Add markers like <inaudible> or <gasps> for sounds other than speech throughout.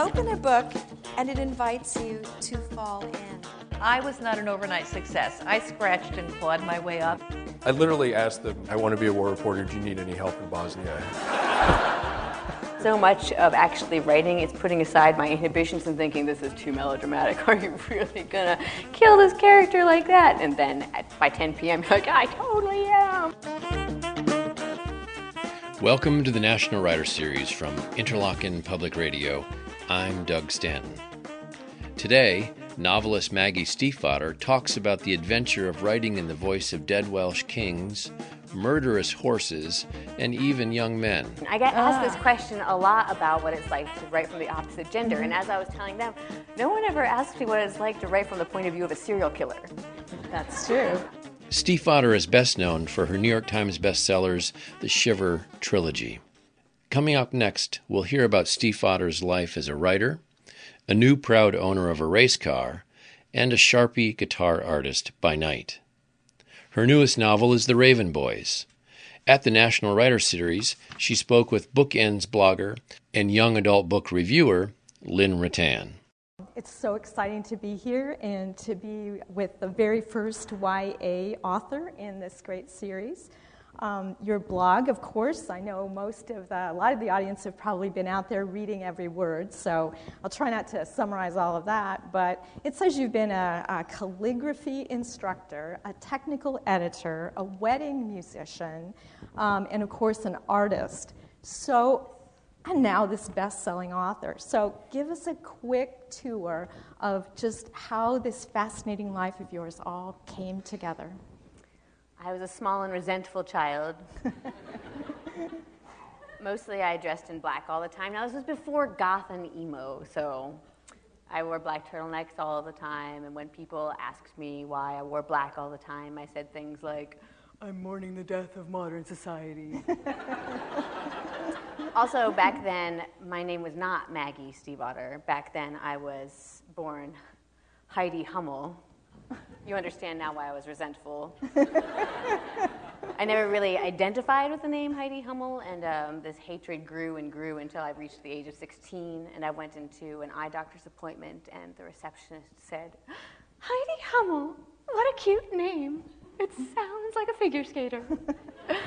open a book and it invites you to fall in. I was not an overnight success. I scratched and clawed my way up. I literally asked them, I want to be a war reporter. Do you need any help in Bosnia? <laughs> So much of actually writing is putting aside my inhibitions and thinking this is too melodramatic. <laughs> Are you really gonna kill this character like that? And then at, by 10 p.m., <laughs> you're like, I totally am. Welcome to the National Writer Series from Interlochen Public Radio. I'm Doug Stanton. Today, novelist Maggie Stiefvater talks about the adventure of writing in the voice of dead Welsh kings, murderous horses, and even young men. I get asked this ah. question a lot about what it's like to write from the opposite gender. And as I was telling them, no one ever asked me what it's like to write from the point of view of a serial killer. That's true. Stiefvater is best known for her New York Times bestsellers, The Shiver trilogy. Coming up next, we'll hear about Stiefvater's life as a writer, a new proud owner of a race car, and a Sharpie guitar artist by night. Her newest novel is The Raven Boys. At the National Writer Series, she spoke with Bookends blogger and young adult book reviewer Lynn Rutan. It's so exciting to be here and to be with the very first YA author in this great series. Um, your blog, of course, I know most of the, a lot of the audience have probably been out there reading every word, so I'll try not to summarize all of that. But it says you've been a, a calligraphy instructor, a technical editor, a wedding musician, um, and of course, an artist. So, and now this best selling author. So, give us a quick tour of just how this fascinating life of yours all came together. I was a small and resentful child. <laughs> Mostly I dressed in black all the time. Now, this was before goth and emo, so I wore black turtlenecks all the time. And when people asked me why I wore black all the time, I said things like, I'm mourning the death of modern society. <laughs> also, back then, my name was not Maggie Stiefvater. Back then, I was born Heidi Hummel you understand now why I was resentful. I never really identified with the name Heidi Hummel, and um, this hatred grew and grew until I reached the age of 16, and I went into an eye doctor's appointment, and the receptionist said, Heidi Hummel, what a cute name. It sounds like a figure skater. and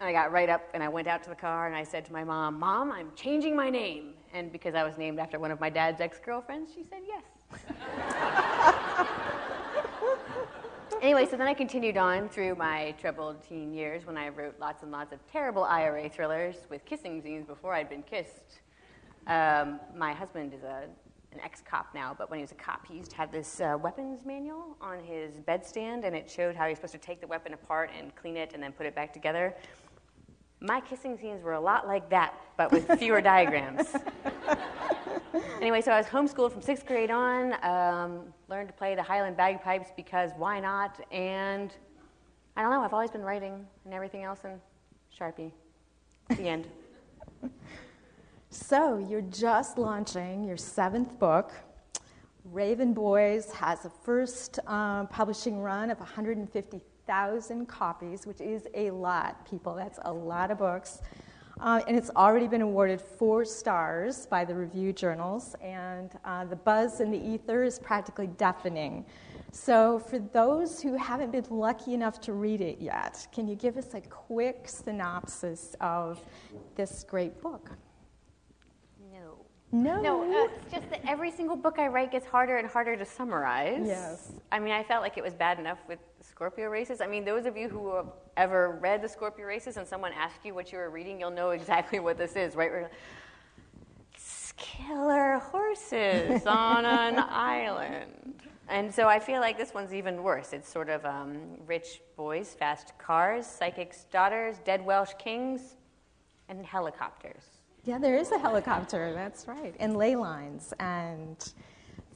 I got right up and I went out to the car and I said to my mom, Mom, I'm changing my name. And because I was named after one of my dad's ex girlfriends, she said yes. <laughs> anyway, so then I continued on through my troubled teen years when I wrote lots and lots of terrible IRA thrillers with kissing scenes before I'd been kissed. Um, my husband is a, an ex cop now, but when he was a cop, he used to have this uh, weapons manual on his bedstand, and it showed how you're supposed to take the weapon apart and clean it and then put it back together. My kissing scenes were a lot like that, but with fewer diagrams. <laughs> anyway, so I was homeschooled from sixth grade on, um, learned to play the Highland bagpipes because why not? And I don't know, I've always been writing and everything else in Sharpie. The end. <laughs> So, you're just launching your seventh book. Raven Boys has a first um, publishing run of 150,000 copies, which is a lot, people. That's a lot of books. Uh, and it's already been awarded four stars by the review journals, and uh, the buzz in the ether is practically deafening. So, for those who haven't been lucky enough to read it yet, can you give us a quick synopsis of this great book? No. No. No, uh, it's just that every single book I write gets harder and harder to summarize. Yes. I mean, I felt like it was bad enough with Scorpio races. I mean, those of you who have ever read the Scorpio races and someone asks you what you were reading, you'll know <laughs> exactly what this is, right? We're, killer horses on an <laughs> island. And so I feel like this one's even worse. It's sort of um, rich boys, fast cars, psychics' daughters, dead Welsh kings, and helicopters. Yeah, there is a helicopter, that's right, and ley lines, and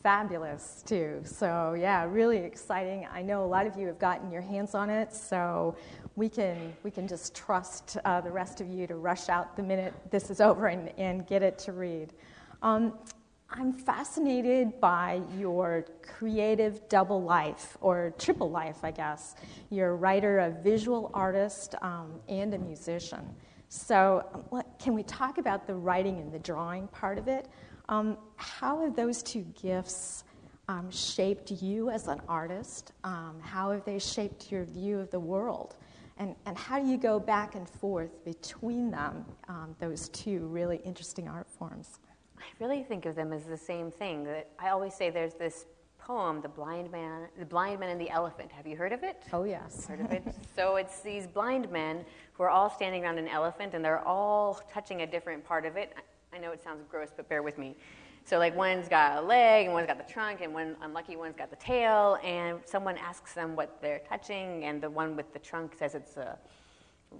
fabulous too. So, yeah, really exciting. I know a lot of you have gotten your hands on it, so we can, we can just trust uh, the rest of you to rush out the minute this is <laughs> over and, and get it to read. Um, I'm fascinated by your creative double life, or triple life, I guess. You're a writer, a visual artist, um, and a musician. So, um, can we talk about the writing and the drawing part of it? Um, how have those two gifts um, shaped you as an artist? Um, how have they shaped your view of the world? And, and how do you go back and forth between them, um, those two really interesting art forms? I really think of them as the same thing. That I always say there's this poem, "The Blind Man, the Blind Man and the Elephant." Have you heard of it? Oh, yes. Heard of it? so it's these blind men who are all standing around an elephant, and they're all touching a different part of it. I know it sounds gross, but bear with me. So like one's got a leg, and one's got the trunk, and one unlucky one's got the tail. And someone asks them what they're touching, and the one with the trunk says it's a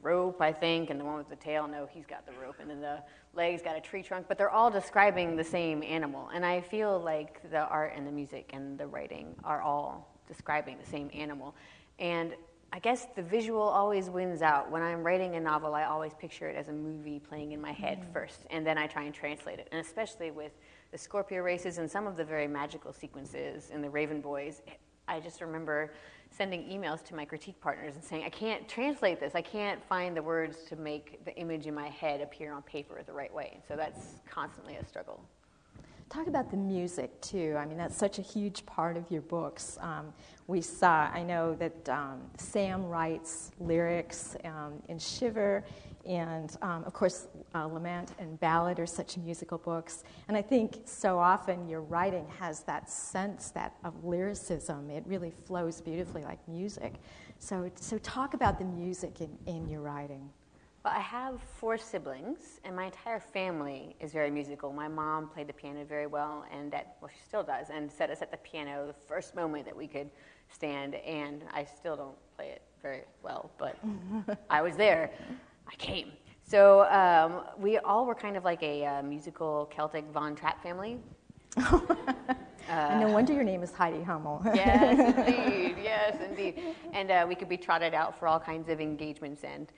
rope, I think, and the one with the tail, no, he's got the rope, and then the legs got a tree trunk, but they're all describing the same animal. And I feel like the art and the music and the writing are all describing the same animal. And I guess the visual always wins out. When I'm writing a novel, I always picture it as a movie playing in my head mm-hmm. first, and then I try and translate it. And especially with the Scorpio races and some of the very magical sequences in the Raven Boys, I just remember sending emails to my critique partners and saying, I can't translate this. I can't find the words to make the image in my head appear on paper the right way. So that's constantly a struggle. Talk about the music too. I mean, that's such a huge part of your books. Um, we saw, I know that um, Sam writes lyrics um, in Shiver, and um, of course, uh, Lament and Ballad are such musical books. And I think so often your writing has that sense that of lyricism. It really flows beautifully like music. So, so talk about the music in, in your writing. Well, I have four siblings, and my entire family is very musical. My mom played the piano very well, and at, well, she still does, and set us at the piano the first moment that we could stand. And I still don't play it very well, but <laughs> I was there. I came. So um, we all were kind of like a uh, musical Celtic Von Trapp family. and <laughs> no wonder your name is Heidi Hummel. <laughs> yes, indeed. Yes, indeed. And uh, we could be trotted out for all kinds of engagements and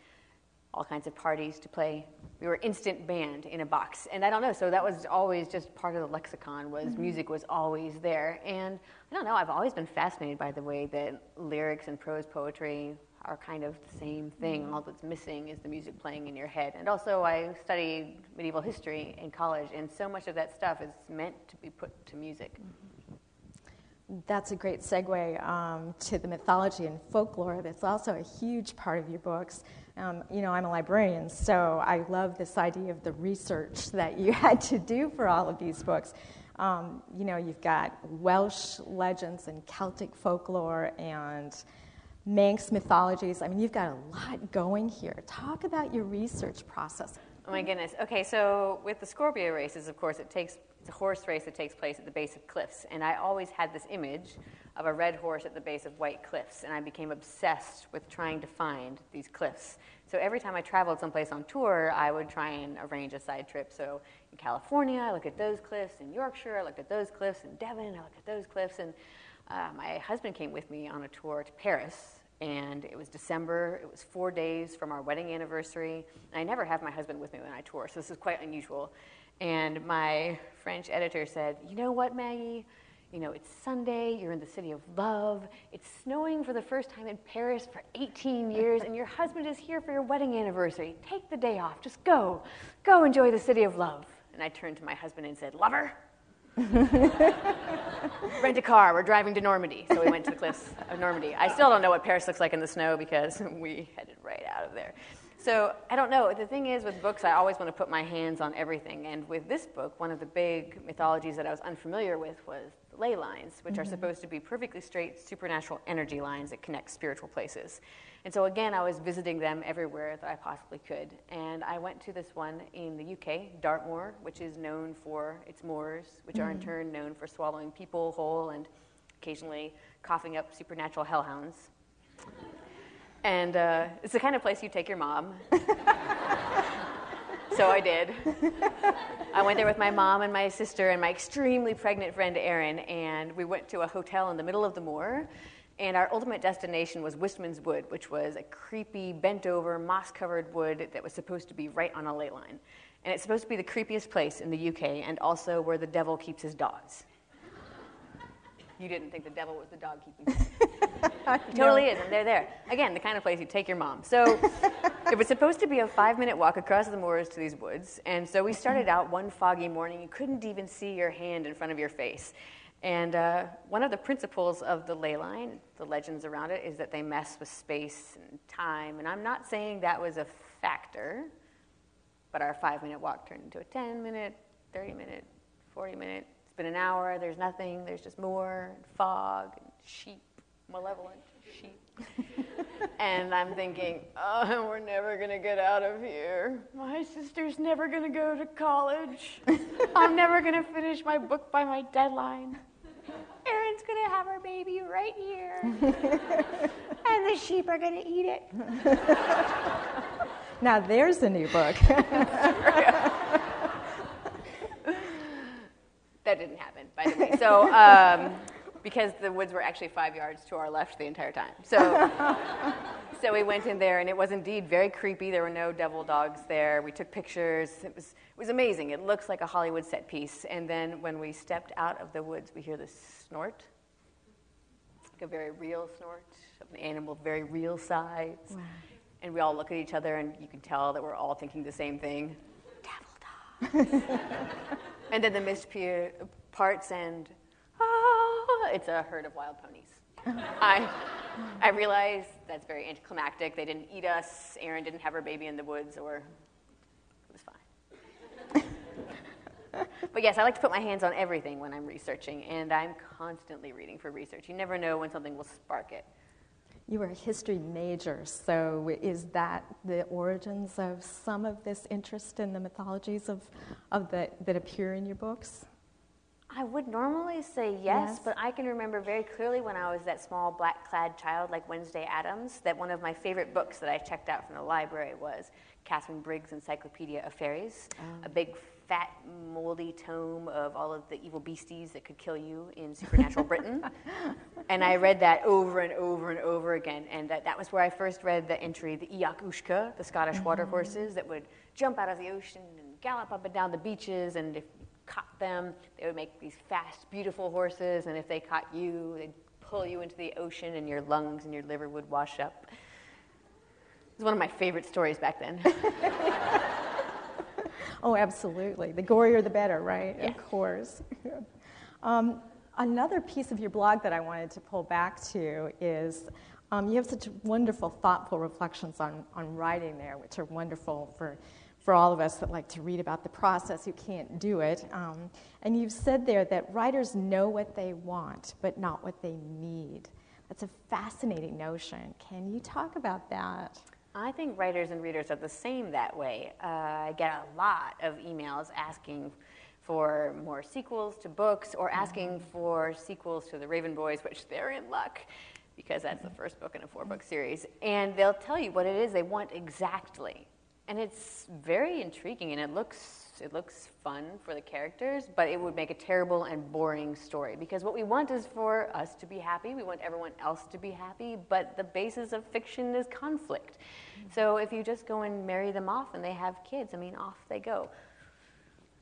all kinds of parties to play. We were instant band in a box, and I don't know. So that was always just part of the lexicon. Was mm-hmm. music was always there, and I don't know. I've always been fascinated by the way that lyrics and prose poetry are kind of the same thing. Mm-hmm. All that's missing is the music playing in your head. And also, I studied medieval history in college, and so much of that stuff is meant to be put to music. Mm-hmm. That's a great segue um, to the mythology and folklore. That's also a huge part of your books. Um, you know, I'm a librarian, so I love this idea of the research that you <laughs> had to do for all of these books. Um, you know, you've got Welsh legends and Celtic folklore and Manx mythologies. I mean, you've got a lot going here. Talk about your research process. Oh my goodness. Okay, so with the Scorpio races, of course, it takes it's a horse race that takes place at the base of cliffs, and I always had this image of a red horse at the base of white cliffs, and I became obsessed with trying to find these cliffs. So every time I traveled someplace on tour, I would try and arrange a side trip. So in California, I looked at those cliffs. In Yorkshire, I looked at those cliffs. In Devon, I looked at those cliffs. And uh, my husband came with me on a tour to Paris, and it was December. It was four days from our wedding anniversary. And I never have my husband with me when I tour, so this is quite unusual. And my French editor said, You know what, Maggie? You know, it's Sunday, you're in the city of love, it's snowing for the first time in Paris for 18 <laughs> years, and your husband is here for your wedding anniversary. Take the day off, just go. Go enjoy the city of love. And I turned to my husband and said, Lover? <laughs> Rent a car, we're driving to Normandy. So we went to the cliffs of Normandy. I still don't know what Paris looks like in the snow because <laughs> we headed right out of there. So I don't know. The thing is, with books, I always want to put my hands on everything. And with this book, one of the big mythologies that I was unfamiliar with was ley lines, which mm-hmm. are supposed to be perfectly straight supernatural energy lines that connect spiritual places. And so again, I was visiting them everywhere that I possibly could. And I went to this one in the UK, Dartmoor, which is known for its moors, which mm-hmm. are in mm-hmm. turn known for swallowing people whole and occasionally coughing up supernatural hellhounds. And uh, it's the kind of place you take your mom. <laughs> so I did. I went there with my mom and my sister and my extremely pregnant friend Erin, and we went to a hotel in the middle of the moor. And our ultimate destination was Wistman's Wood, which was a creepy, bent over, moss covered wood that was supposed to be right on a ley line. And it's supposed to be the creepiest place in the UK and also where the devil keeps his dogs. You didn't think the devil was the dog keeping. <laughs> He totally is, and they're there. Again, the kind of place you take your mom. So <laughs> it was supposed to be a five minute walk across the moors to these woods. And so we started out one foggy morning. You couldn't even see your hand in front of your face. And uh, one of the principles of the ley line, the legends around it, is that they mess with space and time. And I'm not saying that was a factor, but our five minute walk turned into a 10 minute, 30 minute, 40 minute. It's been an hour, there's nothing, there's just more, and fog, and sheep malevolent sheep. <laughs> and I'm thinking, oh, we're never going to get out of here. My sister's never going to go to college. <laughs> I'm never going to finish my book by my deadline. Erin's going to have her baby right here. <laughs> and the sheep are going to eat it. Now there's a new book. That didn't happen, by the way. So, um, because the woods were actually five yards to our left the entire time. So, <laughs> so we went in there, and it was indeed very creepy. There were no devil dogs there. We took pictures. It was, it was amazing. It looks like a Hollywood set piece. And then when we stepped out of the woods, we hear this snort, like a very real snort of an animal of very real size. Wow. And we all look at each other, and you can tell that we're all thinking the same thing. Devil dogs. <laughs> and then the mist parts, and ah, it's a herd of wild ponies. <laughs> I, I realize that's very anticlimactic. They didn't eat us. Erin didn't have her baby in the woods, or it was fine. <laughs> but yes, I like to put my hands on everything when I'm researching, and I'm constantly reading for research. You never know when something will spark it. You were a history major, so is that the origins of some of this interest in the mythologies of, of the, that appear in your books? I would normally say yes, yes, but I can remember very clearly when I was that small black clad child like Wednesday Addams, that one of my favorite books that I checked out from the library was Katharine Briggs' Encyclopedia of Fairies, oh. a big fat moldy tome of all of the evil beasties that could kill you in supernatural <laughs> Britain. and I read that over and over and over again. And that, that was where I first read the entry, the Uisce, the Scottish mm-hmm. water horses that would jump out of the ocean and gallop up and down the beaches. And if you caught them, they would make these fast, beautiful horses, and if they caught you, they'd pull you into the ocean, and your lungs and your liver would wash up. It was one of my favorite stories back then. <laughs> oh, absolutely. The gorier, the better, right? Yeah. Of course. <laughs> um, another piece of your blog that I wanted to pull back to is um, you have such wonderful, thoughtful reflections on, on writing there, which are wonderful for for all of us that like to read about the process who can't do it. Um, and you've said there that writers know what they want, but not what they need. That's a fascinating notion. Can you talk about that? I think writers and readers are the same that way. Uh, I get a lot of emails asking for more sequels to books or asking mm-hmm. for sequels to the Raven Boys, which they're in luck because that's the first book in a four book series. And they'll tell you what it is they want exactly and it's very intriguing and it looks it looks fun for the characters but it would make a terrible and boring story. Because what we want is for us to be happy. We want everyone else to be happy but the basis of fiction is conflict. Mm-hmm. so if you just go and marry them off and they have kids i mean off they go.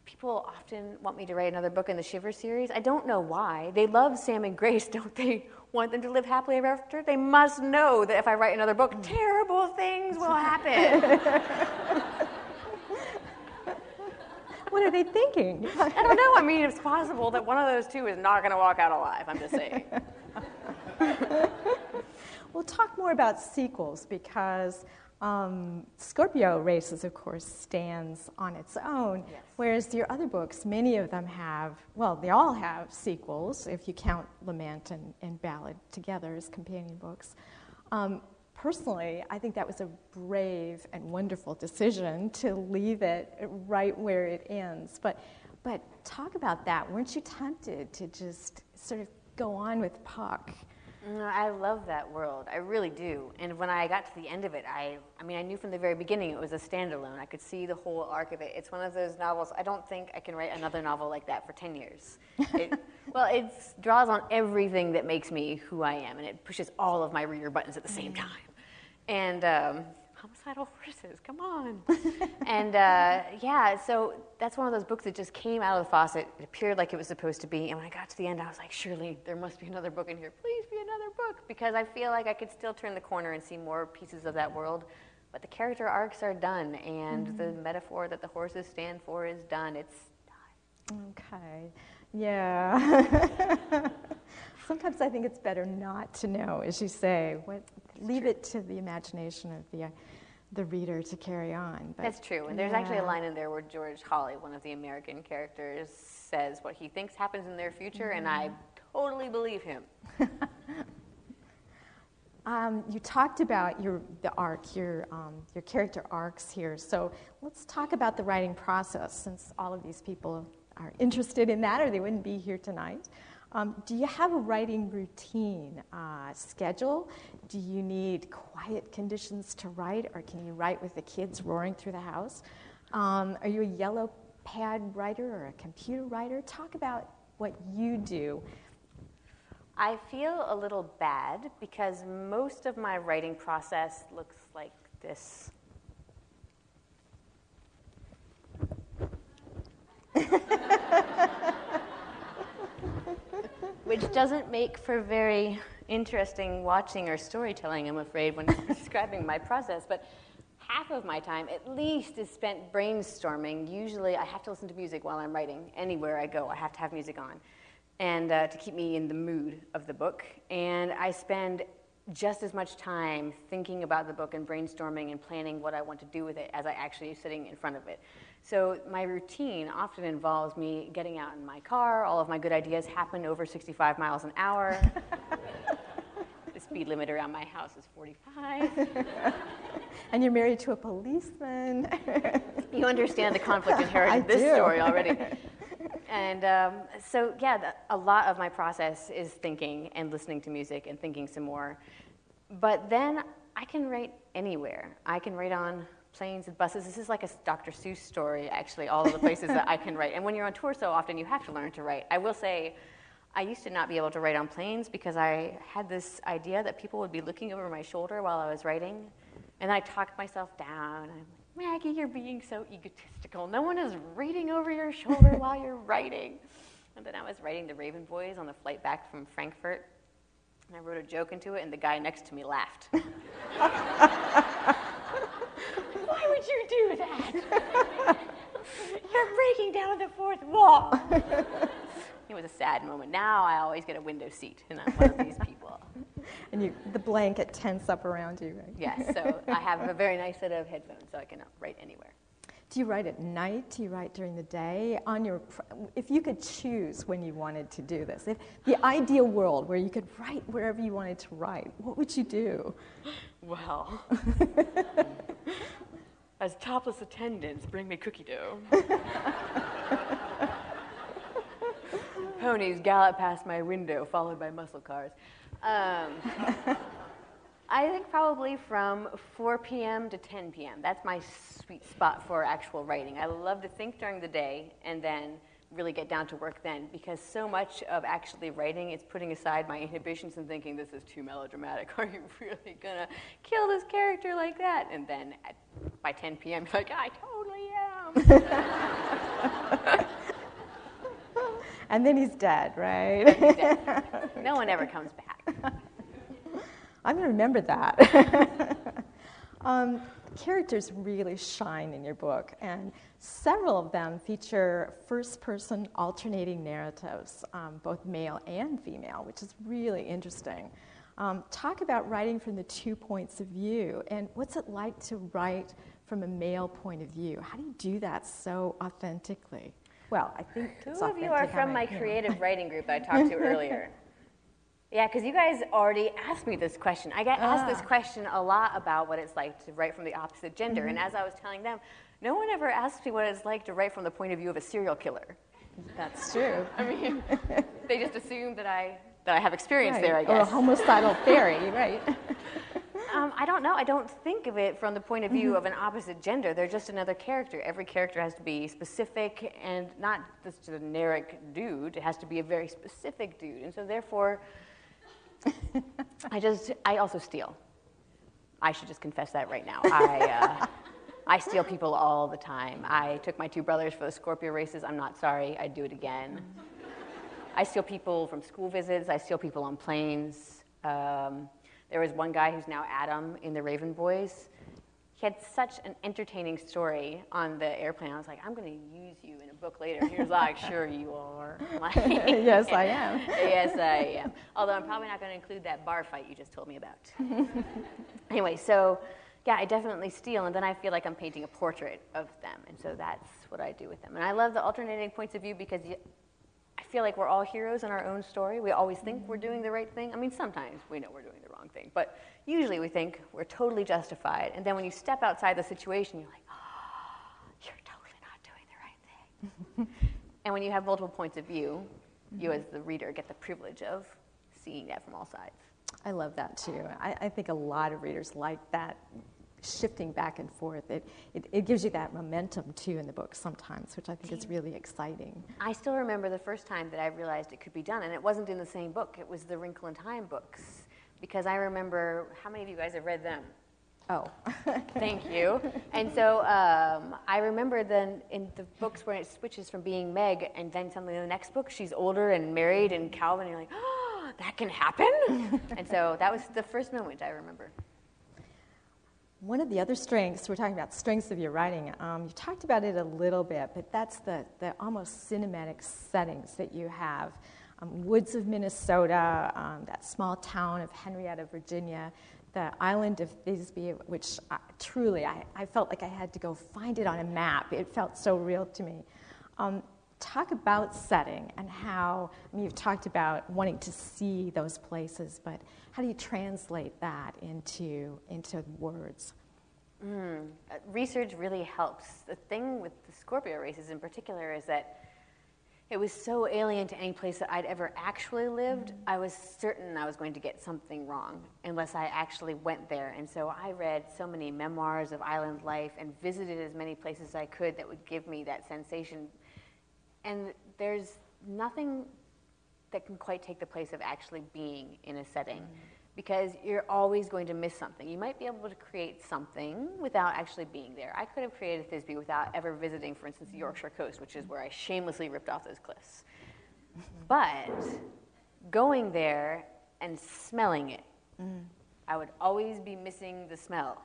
People often want me to write another book in the shiver series. I don't know why. They love sam and grace <laughs> don't they? Want them to live happily ever after, they must know that if I write another book, terrible things will happen. <laughs> what are they thinking? I don't know. I mean, it's possible that one of those two is not going to walk out alive. I'm just saying. <laughs> we'll talk more about sequels because um, Scorpio Races, of course, stands on its own, yes. whereas your other books, many of them have, well, they all have sequels, if you count Lament and, and Ballad together as companion books. Um, personally, I think that was a brave and wonderful decision to leave it right where it ends. But, but talk about that. Weren't you tempted to just sort of go on with Puck? Mm, I love that world. I really do. And when I got to the end of it, I, I mean, I knew from the very beginning it was a standalone. I could see the whole arc of it. It's one of those novels. I don't think I can write another novel like that for 10 years. It, <laughs> well, it draws on everything that makes me who I am, and it pushes all of my reader buttons at the same mm. time. And um, homicidal <laughs> horses, come on. <laughs> and uh, yeah, so that's one of those books that just came out of the faucet. It appeared like it was supposed to be. And when I got to the end, I was like, surely there must be another book in here. Please be another book. Because I feel like I could still turn the corner and see more pieces of that world. But the character arcs are done, and mm-hmm. the metaphor that the horses stand for is done. It's done. Okay. Yeah. <laughs> Sometimes I think it's better not to know, as you say. What, leave it to the imagination of the, uh, the reader to carry on. But, That's true. And there's yeah. actually a line in there where George Holly, one of the American characters, says what he thinks happens in their future, mm-hmm. and I mm-hmm. totally believe him. <laughs> um, you talked about your the arc, your um, your character arcs here. So let's talk about the writing process, since all of these people are interested in that, or they wouldn't be here tonight. Um, do you have a writing routine uh, schedule? Do you need quiet conditions to write, or can you write with the kids roaring through the house? Um, are you a yellow pad writer or a computer writer? Talk about what you do. I feel a little bad because most of my writing process looks like this. <laughs> which doesn't make for very interesting watching or storytelling, I'm afraid, when <laughs> describing my process. But half of my time, at least, is spent brainstorming. Usually, I have to listen to music while I'm writing. Anywhere I go, I have to have music on, and uh, to keep me in the mood of the book. And I spend just as much time thinking about the book and brainstorming and planning what I want to do with it as I actually sitting in front of it. So my routine often involves me getting out in my car. All of my good ideas happen over 65 miles an hour. Speed limit around my house is 45. <laughs> and you're married to a policeman. you understand the conflict <laughs> inherent in this do. story already. <laughs> And um, so, yeah, the, a lot of my process is thinking and listening to music and thinking some more. But then I can write anywhere. I can write on planes and buses. This is like a Dr. Seuss story, actually, all of the places that I can write. And when you're on tour so often, you have to learn to write. I will say, I used to not be able to write on planes because I had this idea that people would be looking over my shoulder while I was writing. And I talked myself down. I'm like, Maggie, you're being so egotistical. No one is reading over your shoulder <laughs> while you're writing. And then I was writing The Raven Boys on the flight back from Frankfurt. And I wrote a joke into it, and the guy next to me laughed. <laughs> Why would you do that? <laughs> You're breaking down the fourth wall. It was a sad moment. Now I always get a window seat, and I'm one of these people. <laughs> And you, the blanket tense up around you, right? Yes, so I have a very nice set of headphones, so I can write anywhere. Do you write at night? Do you write during the day? On your, if you could choose when you wanted to do this, if the ideal world where you could write wherever you wanted to write, what would you do? <gasps> Well, <laughs> as topless attendants bring me cookie dough. <laughs> Ponies gallop past my window, followed by muscle cars. Um, <laughs> I think probably from 4 p.m. to 10 p.m. That's my sweet spot for actual writing. I love to think during the day and then really get down to work then because so much of actually writing is putting aside my inhibitions and thinking this is too melodramatic. <laughs> Are you really gonna kill this character like that? And then at, by 10 p.m. you're like, I totally am. <laughs> and then he's dead, right? He's dead. <laughs> No one ever comes back. <laughs> I'm gonna remember that. <laughs> um, characters really shine in your book, and several of them feature first person alternating narratives, um, both male and female, which is really interesting. Um, talk about writing from the two points of view, and what's it like to write from a male point of view? How do you do that so authentically? Well, I think two of you are from my creative <laughs> writing group that I talked to earlier. Yeah, because you guys already asked me this question. I get asked this ah. question a lot about what it's like to write from the opposite gender. Mm-hmm. And as I was telling them, no one ever asked me what it's like to write from the point of view of a serial killer. That's true. <laughs> I mean, they just assume that I that I have experience right. there. I guess. Or a homicidal fairy, right? <laughs> Um, I don't know. I don't think of it from the point of view mm-hmm. of an opposite gender. They're just another character. Every character has to be specific and not this generic dude. It has to be a very specific dude. And so, therefore, I just, I also steal. I should just confess that right now. I, uh, I steal people all the time. I took my two brothers for the Scorpio races. I'm not sorry. I'd do it again. I steal people from school visits. I steal people on planes. Um, there was one guy who's now Adam in the Raven Boys. He had such an entertaining story on the airplane. I was like, I'm going to use you in a book later. He was like, Sure, you are. <laughs> Like, <laughs> yes, I am. <laughs> yes, I am. Although I'm probably not going to include that bar fight you just told me about. anyway, so yeah, I definitely steal, and then I feel like I'm painting a portrait of them, and so that's what I do with them. And I love the alternating points of view because you, I feel like we're all heroes in our own story. We always think we're doing the right thing. I mean, sometimes we know we're doing the wrong thing, but usually we think we're totally justified. And then when you step outside the situation, you're like, oh, you're totally not doing the right thing. <laughs> and when you have multiple points of view, you as the reader get the privilege of seeing that from all sides. I love that too. I, I think a lot of readers like that shifting back and forth. It, it, it, gives you that momentum too in the book sometimes, which I think is really exciting. I still remember the first time that I realized it could be done, and it wasn't in the same book, it was the Wrinkle in Time books. Because I remember, how many of you guys have read them? Oh, <laughs> thank you. And so um, I remember then in the books where it switches from being Meg, and then suddenly in the next book she's older and married, and Calvin, and you're like, oh, that can happen? <laughs> and so that was the first moment I remember. One of the other strengths, we're talking about strengths of your writing, um, you talked about it a little bit, but that's the, the almost cinematic settings that you have. Um, woods of Minnesota, um, that small town of Henrietta, Virginia, the island of Thisbe, which I, truly I, I, felt like I had to go find it on a map. It felt so real to me. Um, talk about setting and how, I mean, you've talked about wanting to see those places, but how do you translate that into, into words? Mm, research really helps. The thing with the Scorpio races in particular is that it was so alien to any place that I'd ever actually lived. I was certain I was going to get something wrong unless I actually went there. And so I read so many memoirs of island life and visited as many places as I could that would give me that sensation. And there's nothing that can quite take the place of actually being in a setting. Mm-hmm because you're always going to miss something. You might be able to create something without actually being there. I could have created Thisbe without ever visiting, for instance, the Yorkshire coast, which is where I shamelessly ripped off those cliffs. But going there and smelling it, mm. I would always be missing the smell.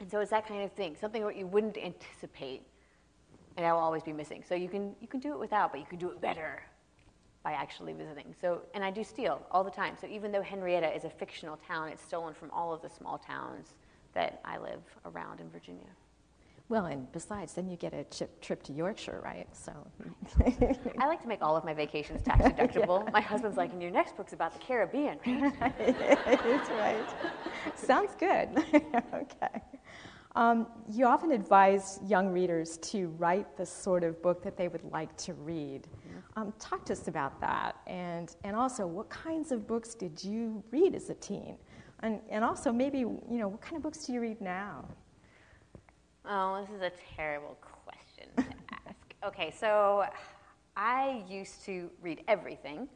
And so it's that kind of thing, something that you wouldn't anticipate, and I will always be missing. So you can, you can do it without, but you can do it better by actually visiting. So, and I do steal all the time. So even though Henrietta is a fictional town, it's stolen from all of the small towns that I live around in Virginia. Well, and besides, then you get a chip, trip to Yorkshire, right? So <laughs> I like to make all of my vacations tax <laughs> deductible. yeah. My husband's like, "And your next book's about the Caribbean, right?" <laughs> That's right. Sounds good. okay. Um, you often advise young readers to write the sort of book that they would like to read. Um, talk to us about that, and and also what kinds of books did you read as a teen, and and also maybe you know what kind of books do you read now? Oh, this is a terrible question to ask. <laughs> Okay, so I used to read everything.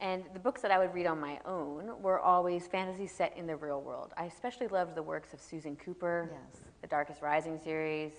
And the books that I would read on my own were always fantasy set in the real world. I especially loved the works of Susan Cooper, yes. the Dark Is Rising series.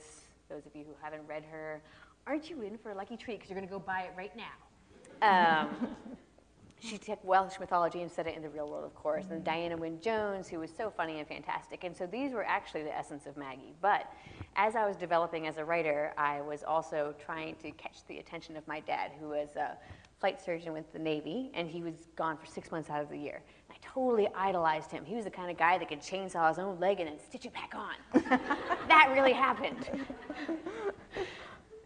Those of you who haven't read her, aren't you in for a lucky treat because you're going to go buy it right now? Um, <laughs> she took Welsh mythology and set it in the real world, of course. And Diana Wynne Jones, who was so funny and fantastic. And so these were actually the essence of Maggie. But as I was developing as a writer, I was also trying to catch the attention of my dad, who was a flight surgeon with the Navy, and he was gone for six months out of the year. And I totally idolized him. He was the kind of guy that could chainsaw his own leg and then stitch it back on. <laughs> that really happened.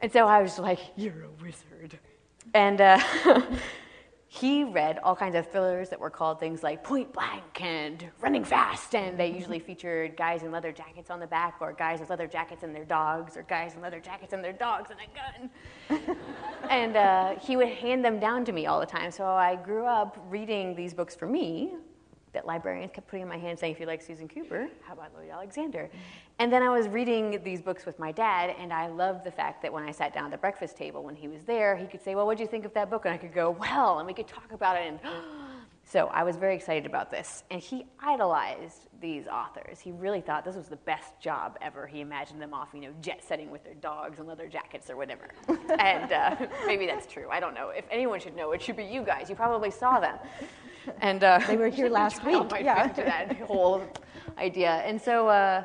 And so I was like, You're a wizard. And uh, <laughs> he read all kinds of thrillers that were called things like Point Blank and Running Fast. And they usually featured guys in leather jackets on the back, or guys with leather jackets and their dogs, or guys in leather jackets and their dogs and a gun. <laughs> and uh, he would hand them down to me all the time. So I grew up reading these books for me that librarians kept putting in my hand saying, if you like Susan Cooper, how about Lloyd Alexander? And then I was reading these books with my dad, and I loved the fact that when I sat down at the breakfast table, when he was there, he could say, well, what did you think of that book? And I could go, well, and we could talk about it, and <gasps> So I was very excited about this. And he idolized these authors. He really thought this was the best job ever. He imagined them off, you know, jet setting with their dogs and leather jackets or whatever. <laughs> and uh, maybe that's true. I don't know. If anyone should know, it should be you guys. You probably saw them. And uh, They were here <laughs> last week, yeah. that whole idea. And so uh,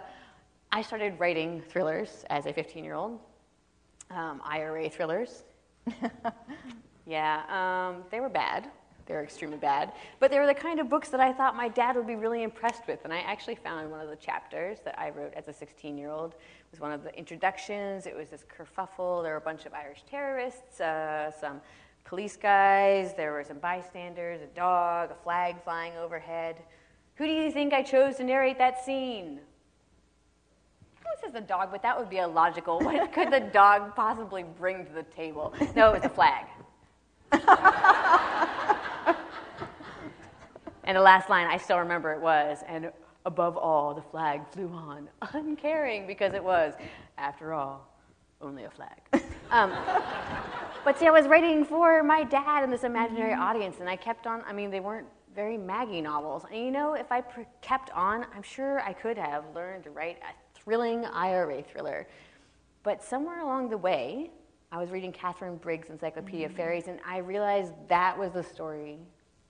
I started writing thrillers as a 15 year old, um, IRA thrillers. <laughs> yeah, um, they were bad. They were extremely bad. But they were the kind of books that I thought my dad would be really impressed with. And I actually found one of the chapters that I wrote as a 16 year old It was one of the introductions. It was this kerfuffle. There were a bunch of Irish terrorists, uh, some police guys, there were some bystanders, a dog, a flag flying overhead. Who do you think I chose to narrate that scene? Who says the dog? But that would be illogical. What <laughs> could the dog possibly bring to the table? No, it was a flag. and the last line, I still remember it was, and above all, the flag flew on, uncaring because it was, after all, only a flag. <laughs> Um, but see, I was writing for my dad and this imaginary audience, and I kept on. I mean, they weren't very Maggie novels. And you know, if I pr- kept on, I'm sure I could have learned to write a thrilling IRA thriller. But somewhere along the way, I was reading Katharine Briggs' Encyclopedia of Fairies, and I realized that was the story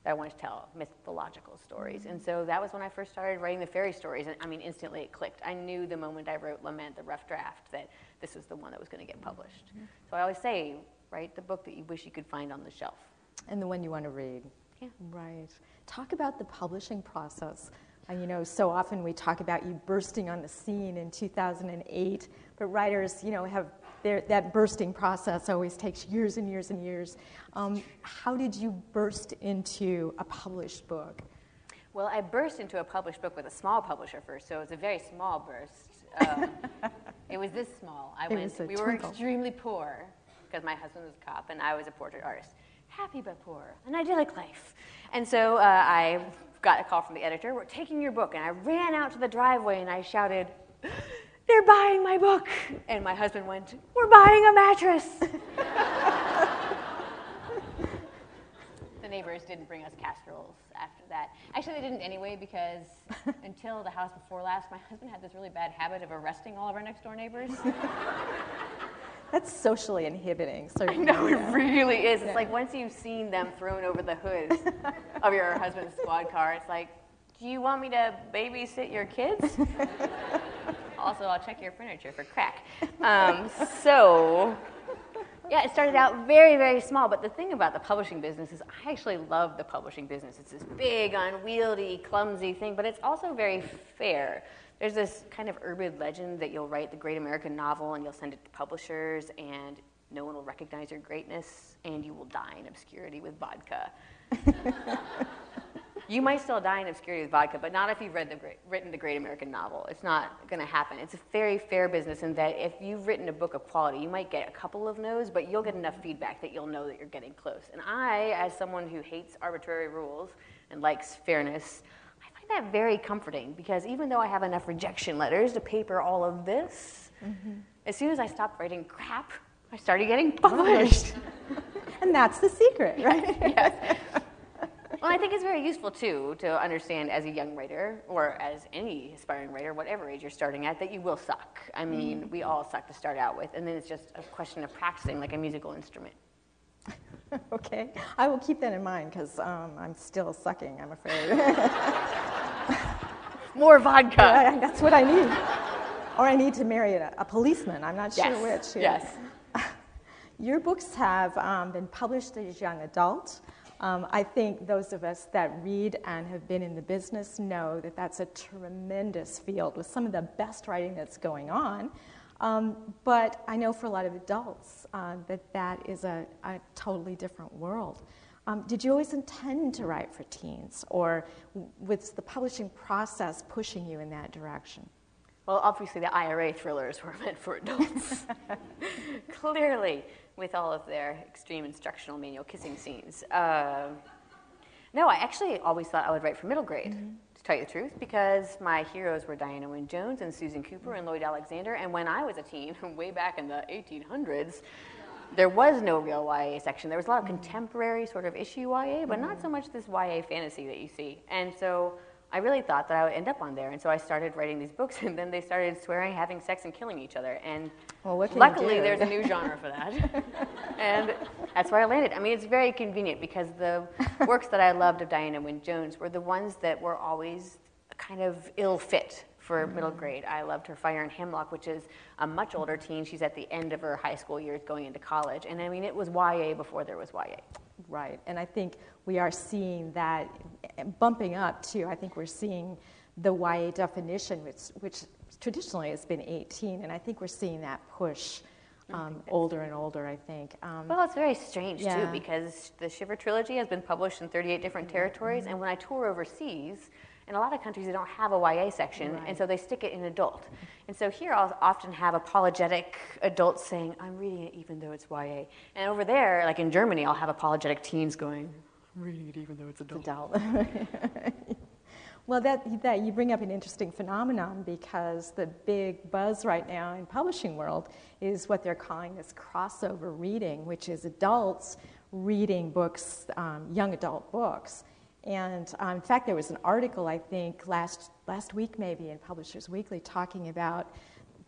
that I wanted to tell mythological stories. And so that was when I first started writing the fairy stories. And I mean, instantly it clicked. I knew the moment I wrote Lament, the rough draft, that this was the one that was going to get published. Mm-hmm. So I always say, write the book that you wish you could find on the shelf. And the one you want to read. Yeah. Right. Talk about the publishing process. And you know, so often we talk about you bursting on the scene in 2008, but writers, you know, have that bursting process always takes years and years and years. Um, how did you burst into a published book? Well, I burst into a published book with a small publisher first, so it was a very small burst. Um, <laughs> it was this small. I It went. was a we were extremely poor because my husband was a cop and I was a portrait artist. Happy but poor, an idyllic life. And so uh, I got a call from the editor. We're taking your book, and I ran out to the driveway and I shouted. They're buying my book. And my husband went, We're buying a mattress. <laughs> the neighbors didn't bring us casseroles after that. Actually, they didn't anyway because <laughs> until the house before last, my husband had this really bad habit of arresting all of our next door neighbors. <laughs> That's socially inhibiting. Certainly. know it really is. It's like once you've seen them thrown over the hood of your husband's squad car, it's like, do you want me to babysit your kids? Also, I'll check your furniture for crack. Um, so, yeah, it started out very, very small. But the thing about the publishing business is, I actually love the publishing business. It's this big, unwieldy, clumsy thing, but it's also very fair. There's this kind of urban legend that you'll write the great American novel and you'll send it to publishers, and no one will recognize your greatness, and you will die in obscurity with vodka. <laughs> You might still die in obscurity with vodka, but not if you've read the great, written the great American novel. It's not going to happen. It's a very fair business in that if you've written a book of quality, you might get a couple of no's, but you'll get enough feedback that you'll know that you're getting close. And I, as someone who hates arbitrary rules and likes fairness, I find that very comforting because even though I have enough rejection letters to paper all of this, mm-hmm. as soon as I stopped writing crap, I started getting <laughs> published. And that's the secret, right? <laughs> yes. Well, I think it's very useful too to understand as a young writer or as any aspiring writer, whatever age you're starting at, that you will suck. I mean, we all suck to start out with, and then it's just a question of practicing like a musical instrument. <laughs> okay. I will keep that in mind because um, I'm still sucking, I'm afraid. <laughs> More vodka. <laughs> Yeah, that's what I need. Or I need to marry a, a policeman. I'm not Yes. sure which. Yes. Your books have um, been published as young adult. Um, I think those of us that read and have been in the business know that that's a tremendous field with some of the best writing that's going on. Um, but I know for a lot of adults uh, that that is a, a totally different world. Um, did you always intend to write for teens, or was the publishing process pushing you in that direction? Well, obviously, the IRA thrillers were <laughs> meant for adults. <laughs> Clearly, with all of their extreme instructional manual kissing scenes. Uh, no, I actually always thought I would write for middle grade, mm-hmm. to tell you the truth, because my heroes were Diana Wynne Jones and Susan Cooper and Lloyd Alexander. And when I was a teen, <laughs> way back in the 1800s, there was no real YA section. There was a lot of mm-hmm. contemporary sort of issue YA, but not mm-hmm. so much this YA fantasy that you see. And so I really thought that I would end up on there. And so I started writing these books, <laughs> and then they started swearing, having sex, and killing each other. And Well, luckily, there's a new <laughs> genre for that. and that's where I landed. I mean, it's very convenient because the <laughs> works that I loved of Diana Wynne Jones were the ones that were always kind of ill fit for middle grade. I loved her Fire and Hemlock, which is a much older teen. She's at the end of her high school years going into college. And I mean, it was YA before there was YA. Right, and I think we are seeing that bumping up too. I think we're seeing the YA definition, which, which traditionally has been 18, and I think we're seeing that push um, older and older. I think. Um, Well, it's very strange Yeah. too because the Shiver trilogy has been published in 38 different territories, and when I tour overseas, in a lot of countries they don't have a YA section, and so they stick it in adult. And so here I'll often have apologetic adults saying, "I'm reading it even though it's YA," and over there, like in Germany, I'll have apologetic teens going, "I'm reading it even though it's adult." adult. <laughs> well, that, that you bring up an interesting phenomenon because the big buzz right now in publishing world is what they're calling this crossover reading, which is adults reading books, um, young adult books. And um, in fact, there was an article I think last last week maybe in Publishers Weekly talking about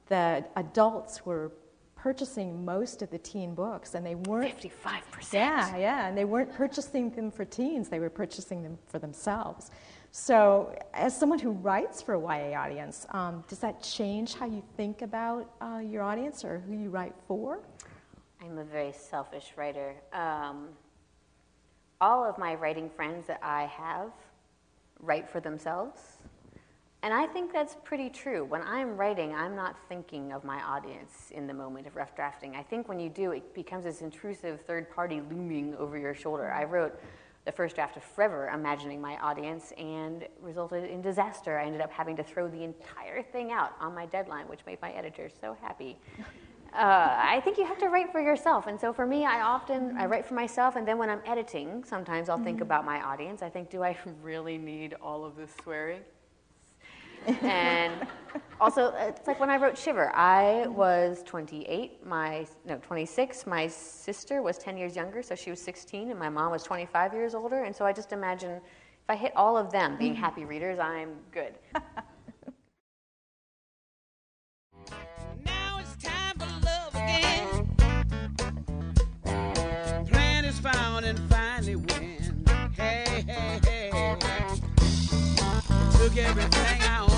the adults were purchasing most of the teen books, and they weren't 55%. yeah, yeah, and they weren't purchasing them for teens, they were purchasing them for themselves. So, as someone who writes for a YA audience, um, does that change how you think about uh, your audience or who you write for? I'm a very selfish writer. Um, all of my writing friends that I have write for themselves. And I think that's pretty true. When I'm writing, I'm not thinking of my audience in the moment of rough drafting. I think when you do, it becomes this intrusive third party looming over your shoulder. I wrote the first draft of Forever imagining my audience and resulted in disaster. I ended up having to throw the entire thing out on my deadline, which made my editor so happy. Uh, I think you have to write for yourself, and so for me, I often I mm-hmm. write for myself, and then when I'm editing, sometimes I'll think mm-hmm. about my audience. I think, do I <laughs> really need all of this swearing? and <laughs> also, it's like when I wrote Shiver, I was 28, my no 26. My sister was 10 years younger, so she was 16, and my mom was 25 years older. And so I just imagine if I hit all of them being mm-hmm. happy readers, I'm good. <laughs> and finally win. Hey, hey, hey. Took everything I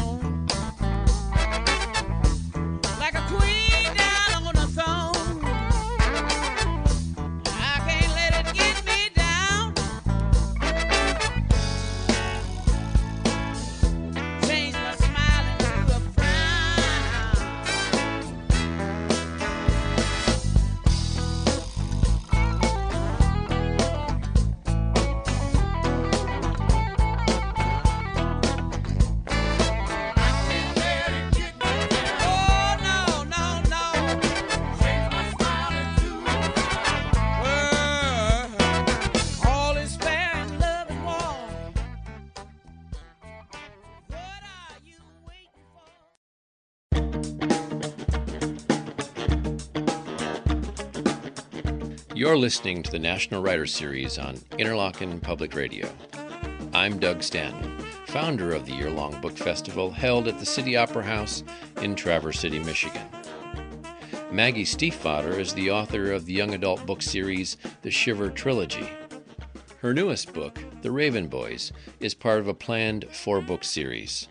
You're listening to the National Writer Series on Interlochen Public Radio. I'm Doug Stanton, founder of the year long book festival held at the City Opera House in Traverse City, Michigan. Maggie Stiefvater is the author of the young adult book series The Shiver Trilogy. Her newest book, The Raven Boys, is part of a planned four book series.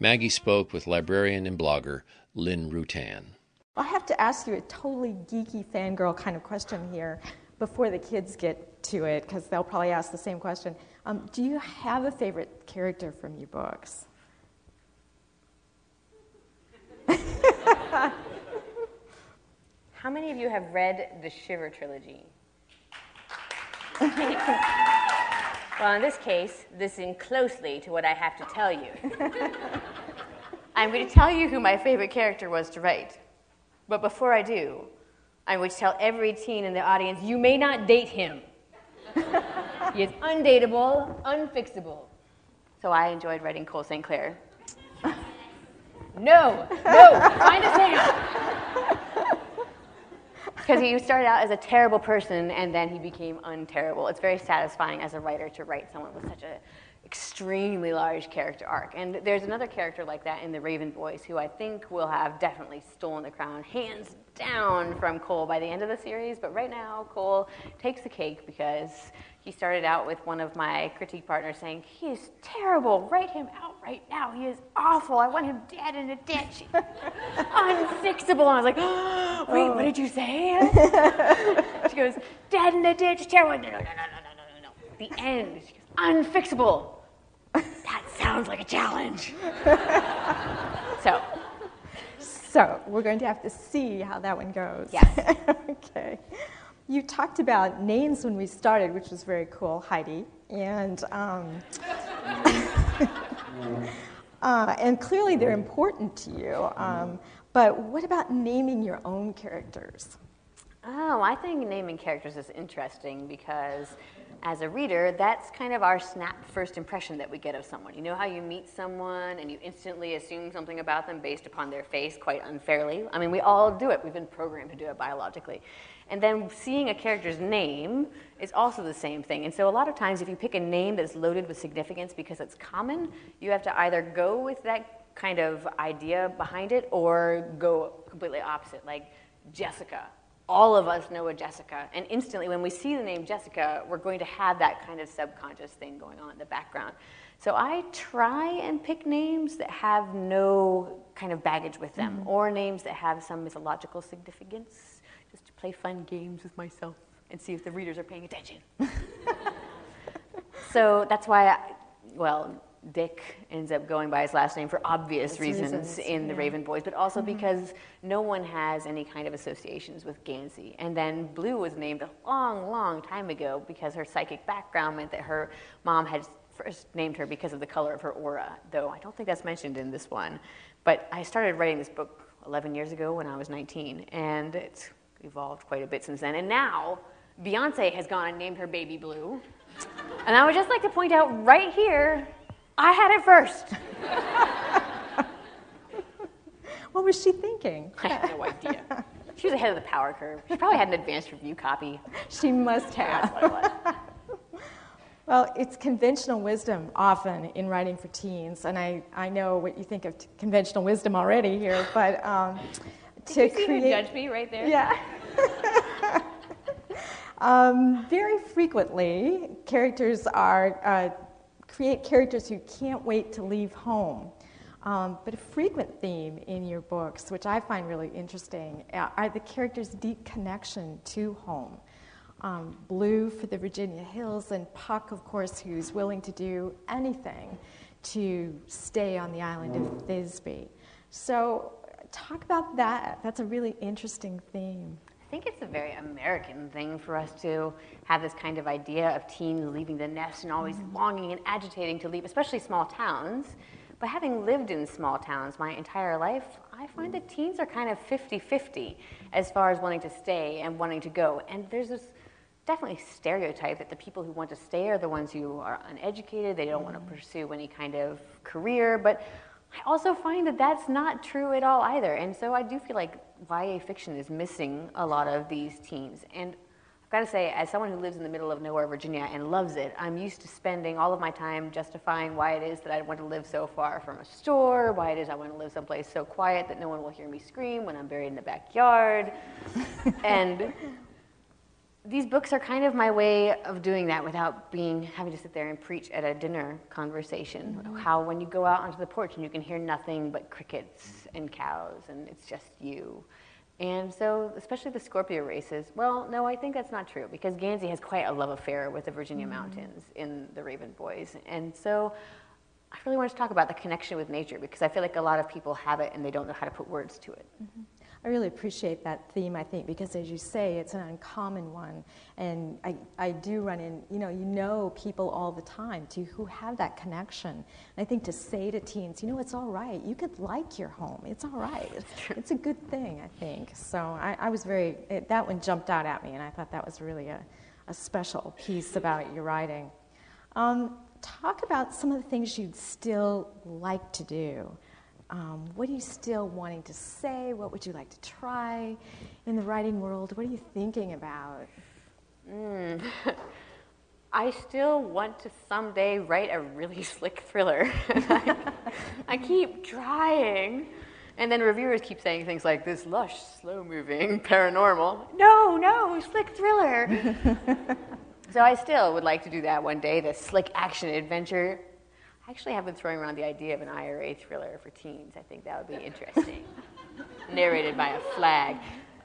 Maggie spoke with librarian and blogger Lynn Rutan. I have to ask you a totally geeky fangirl kind of question here before the kids get to it, because they'll probably ask the same question. Um, do you have a favorite character from your books? How many of you have read the Shiver trilogy? <laughs> well, in this case, listen closely to what I have to tell you. <laughs> I'm going to tell you who my favorite character was to write. But before I do, I would tell every teen in the audience you may not date him. <laughs> he is undateable, unfixable. So I enjoyed writing Cole St. Clair. no, no, find a Sam. Because he started out as a terrible person and then he became unterrible. It's very satisfying as a writer to write someone with such a extremely large character arc. And there's another character like that in the Raven Boys who I think will have definitely stolen the crown hands down from Cole by the end of the series. But right now, Cole takes the cake because he started out with one of my critique partners saying, He is terrible. Write him out right now. He is awful. I want him dead in a ditch. <laughs> Unfixable. And I was like, oh, <gasps> Wait, what did you say? <laughs> she goes, Dead in a ditch. Terrible. No, no, no, no, no, no, no, no. The end. She goes, Unfixable. <laughs> That sounds like a challenge. <laughs> so, So we're going to have to see how that one goes. Yes. <laughs> okay. You talked about names when we started, which was very cool, Heidi, and um, uh, and clearly they're important to you. Um, but what about naming your own characters? Oh, I think naming characters is interesting because as a reader, that's kind of our snap first impression that we get of someone. You know how you meet someone and you instantly assume something about them based upon their face quite unfairly? I mean, we all do it. We've been programmed to do it biologically. And then seeing a character's name is also the same thing. And so a lot of times, if you pick a name that's loaded with significance because it's common, you have to either go with that kind of idea behind it or go completely opposite, like Jessica all of us know a Jessica. And instantly, when we see the name Jessica, we're going to have that kind of subconscious thing going on in the background. So I try and pick names that have no kind of baggage with them, mm-hmm. or names that have some mythological significance, just to play fun games with myself and see if the readers are paying attention. <laughs> so that's why, I, well, Dick ends up going by his last name for obvious reasons, reasons, in the Raven Boys, but also mm-hmm. because no one has any kind of associations with Gansey. And then Blue was named a long, long time ago because her psychic background meant that her mom had first named her because of the color of her aura, though I don't think that's mentioned in this one. But I started writing this book 11 years ago when I was 19, and it's evolved quite a bit since then. And now Beyonce has gone and named her baby Blue. And I would just like to point out right here I had it first. <laughs> what was she thinking? I have no idea. She was ahead of the power curve. She probably had an advanced review copy. She must have. <laughs> well, it's conventional wisdom often in writing for teens, and I, I know what you think of t- conventional wisdom already here, but um, <laughs> to create. judge me right there? Yeah. um, very frequently, characters are uh, create characters who can't wait to leave home. Um, but a frequent theme in your books, which I find really interesting, uh, are the characters' deep connection to home. Um, Blue for the Virginia Hills, and Puck, of course, who's willing to do anything to stay on the island of Thisby. So, talk about that. That's a really interesting theme think it's a very American thing for us to have this kind of idea of teens leaving the nest and always mm-hmm. longing and agitating to leave, especially small towns. But having lived in small towns my entire life, I find that teens are kind of 50 50 as far as wanting to stay and wanting to go. And there's this definitely stereotype that the people who want to stay are the ones who are uneducated, they don't want to mm-hmm. pursue any kind of career. But I also find that that's not true at all either. And so I do feel like YA fiction is missing a lot of these teens. And I've got to say, as someone who lives in the middle of nowhere, Virginia, and loves it, I'm used to spending all of my time justifying why it is that I want to live so far from a store, why it is I want to live someplace so quiet that no one will hear me scream when I'm buried in the backyard. <laughs> and these books are kind of my way of doing that without being having to sit there and preach at a dinner conversation. Mm-hmm. How when you go out onto the porch and you can hear nothing but crickets and cows and it's just you. And so, especially the Scorpio races, well, no, I think that's not true because Gansey has quite a love affair with the Virginia mm-hmm. mountains in the Raven Boys. And so, I really want to talk about the connection with nature because I feel like a lot of people have it and they don't know how to put words to it. Mm-hmm. I really appreciate that theme, I think, because as you say, it's an uncommon one. And I, I do run in, you know, you know people all the time too who have that connection. And I think to say to teens, you know, it's all right. You could like your home. It's all right. It's a good thing, I think. So I, I was very, it, that one jumped out at me, and I thought that was really a, a special piece about your writing. Um, talk about some of the things you'd still like to do Um, what are you still wanting to say? What would you like to try in the writing world? What are you thinking about? <laughs> I still want to someday write a really <laughs> slick thriller. I, <laughs> I keep trying. And then reviewers keep saying things like this lush, slow moving, paranormal. No, no, slick thriller. so I still would like to do that one day, the slick action adventure. I actually have been throwing around the idea of an IRA thriller for teens. I think that would be interesting. <laughs> Narrated by a flag.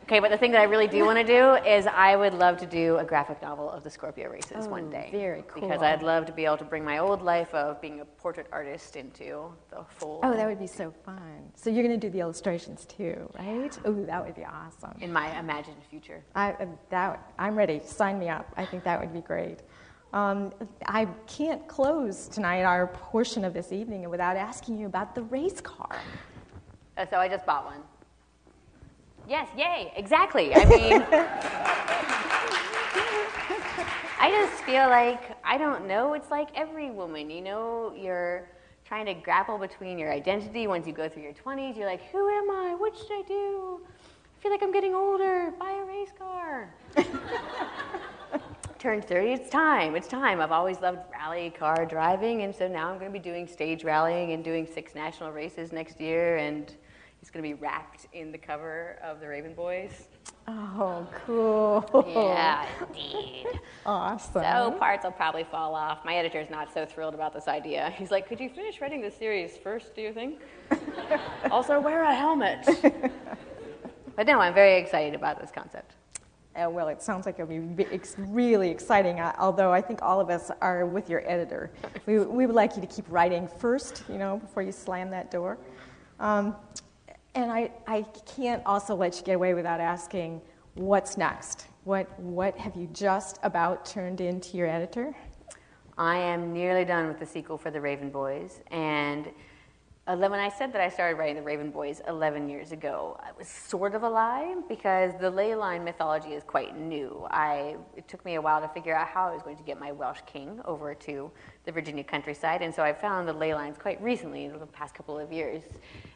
Okay, but the thing that I really do want to do is I would love to do a graphic novel of the Scorpio races one Oh, day. very cool. Because. I'd love to be able to bring my old life of being a portrait artist into the full. Oh, that would be so fun. So you're going to do the illustrations too, right? Oh, that would be awesome. in my imagined future. I, uh, that, I'm ready. Sign me up. I think that would be great. Um, I can't close tonight, our portion of this evening, without asking you about the race car. Uh, so I just bought one. Yes, yay, exactly. I mean, <laughs> I just feel like, I don't know, it's like every woman, you know, you're trying to grapple between your identity once you go through your 20s. You're like, who am I? What should I do? I feel like I'm getting older. Buy a race car. <laughs> Turned 30, it's time. It's time. I've always loved rally car driving, and so now I'm going to be doing stage rallying and doing six national races next year, and it's going to be wrapped in the cover of the Raven Boys. Oh, cool. Yeah, <laughs> indeed. Awesome. So parts will probably fall off. My editor's not so thrilled about this idea. He's like, "Could you finish writing the series first? Do you think? <laughs> also, wear a helmet." <laughs> but no, I'm very excited about this concept. Uh, well, it sounds like it'll be really exciting, uh, although I think all of us are with your editor. We, we would like you to keep writing first, you know, before you slam that door. Um, and I, I can't also let you get away without asking, what's next? What, what have you just about turned into your editor? I am nearly done with the sequel for the Raven Boys, and Uh, ele- when I said that I started writing the Raven Boys 11 years ago, it was sort of a lie because the ley line mythology is quite new. I, it took me a while to figure out how I was going to get my Welsh king over to the Virginia countryside, and so I found the ley lines quite recently in the past couple of years.